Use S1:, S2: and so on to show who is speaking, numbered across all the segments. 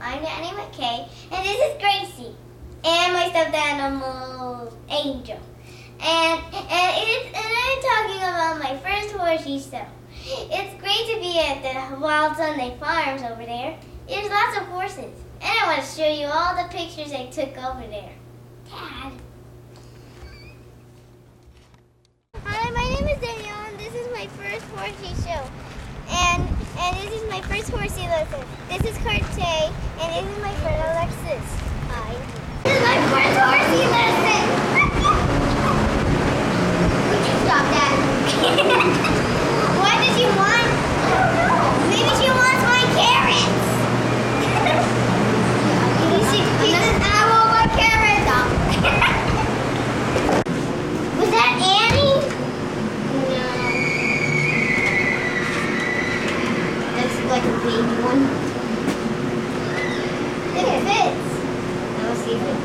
S1: I'm Annie McKay, and this is Gracie, and my stuffed animal, Angel. And and, it's, and I'm talking about my first horsey show. It's great to be at the Wild Sunday Farms over there. There's lots of horses, and I want to show you all the pictures I took over there. Dad. Hi, my name is Danielle, and this is my first horsey show. And this is my first horsey lesson. This is Cartier, and this is my friend Alexis. Hi. This is my first horsey lesson. Would you stop that? what does she want? Maybe she wants my carrots. he says, he says, I want my carrots. Was that Annie? No. That's like a baby one. It fits. Now let's see if it.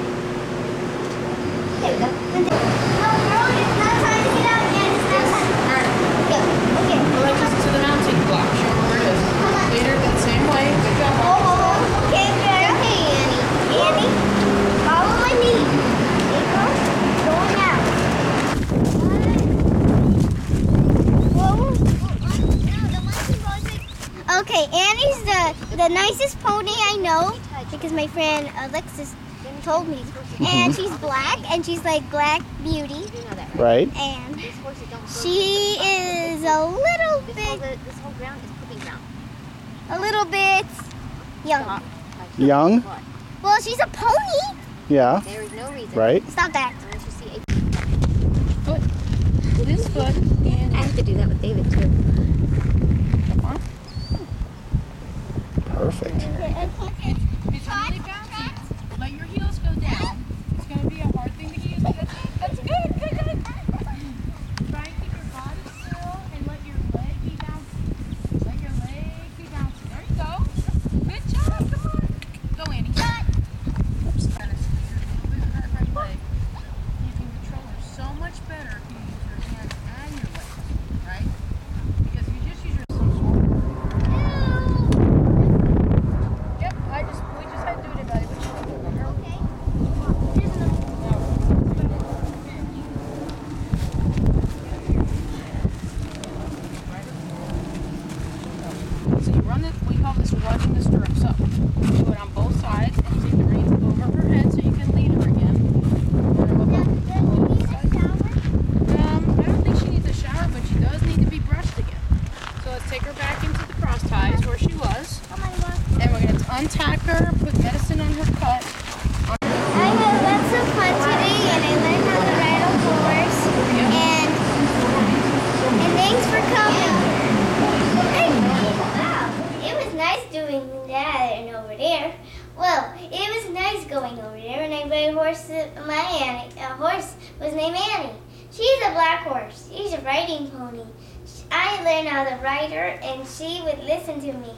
S1: There we go. Oh, girl, it's not time to get out yet. It's not time. Go. Okay.
S2: Go right just to the mounting block. Show them where it is. Later, that same way. Good job.
S1: Oh, oh, oh. Okay, okay, okay, Annie. Annie, follow my lead. There you go. Going out. Okay, Annie's the, the nicest pony I know because my friend Alexis told me. And she's black and she's like black beauty.
S3: Right?
S1: And she is a little bit,
S4: this whole ground is pooping ground.
S1: a little bit young.
S3: Young?
S1: Well, she's a pony.
S3: Yeah.
S4: There is no reason.
S3: Right?
S1: Stop that.
S4: Unless you see a
S2: This foot and
S4: I have to do that with David too.
S3: Perfect.
S2: It's really bouncy. Let your heels go down. It's going to be a hard thing to use. but That's, that's good. Good, good. Try and keep your body still and let your leg be bouncy. Let your leg be bouncy. There you go. Good job. Come on. Go, Annie. Oops. That is weird. Look at that right leg. You can control her so much better if you use your hands and your legs, right? Because if you just use your Yep, I just we just had to do it evaluation.
S1: Okay.
S2: So you run it, we call this running the stirrups up. You do it on both sides and take the reins over her head so you can lead her again. Run her up on both sides. Um, I don't think she needs a shower, but she does need to be brushed again. So let's take her back into the cross ties where she was. And we're going to untack her, put medicine on her cut.
S1: I had lots of fun today, and I learned how to ride a horse. And and thanks for coming. Wow, it was nice doing that and over there. Well, it was nice going over there, and I rode a horse. My Annie, a horse was named Annie. She's a black horse. She's a riding pony. I learned how to ride her, and she would listen to me.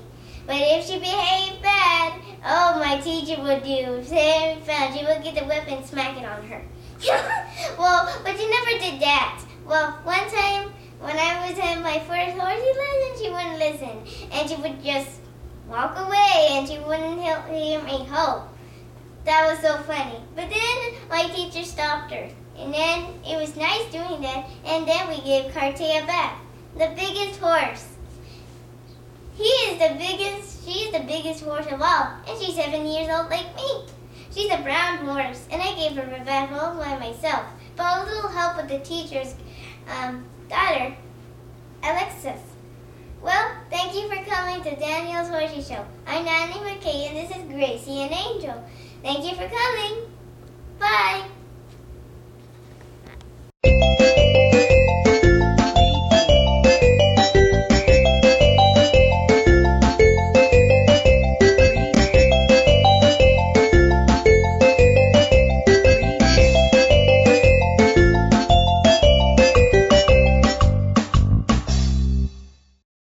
S1: But if she behaved bad, oh, my teacher would do same fun. She would get the whip and smack it on her. well, but she never did that. Well, one time when I was in my first horsey lesson, she wouldn't listen, and she would just walk away, and she wouldn't help hear me hope. That was so funny. But then my teacher stopped her, and then it was nice doing that, and then we gave Cartier back, the biggest horse. He is the biggest, she's the biggest horse of all, and she's seven years old like me. She's a brown horse, and I gave her a bath all by myself, but a little help with the teacher's um, daughter, Alexis. Well, thank you for coming to Daniel's Horsey Show. I'm Nanny McKay, and this is Gracie and Angel. Thank you for coming. Bye.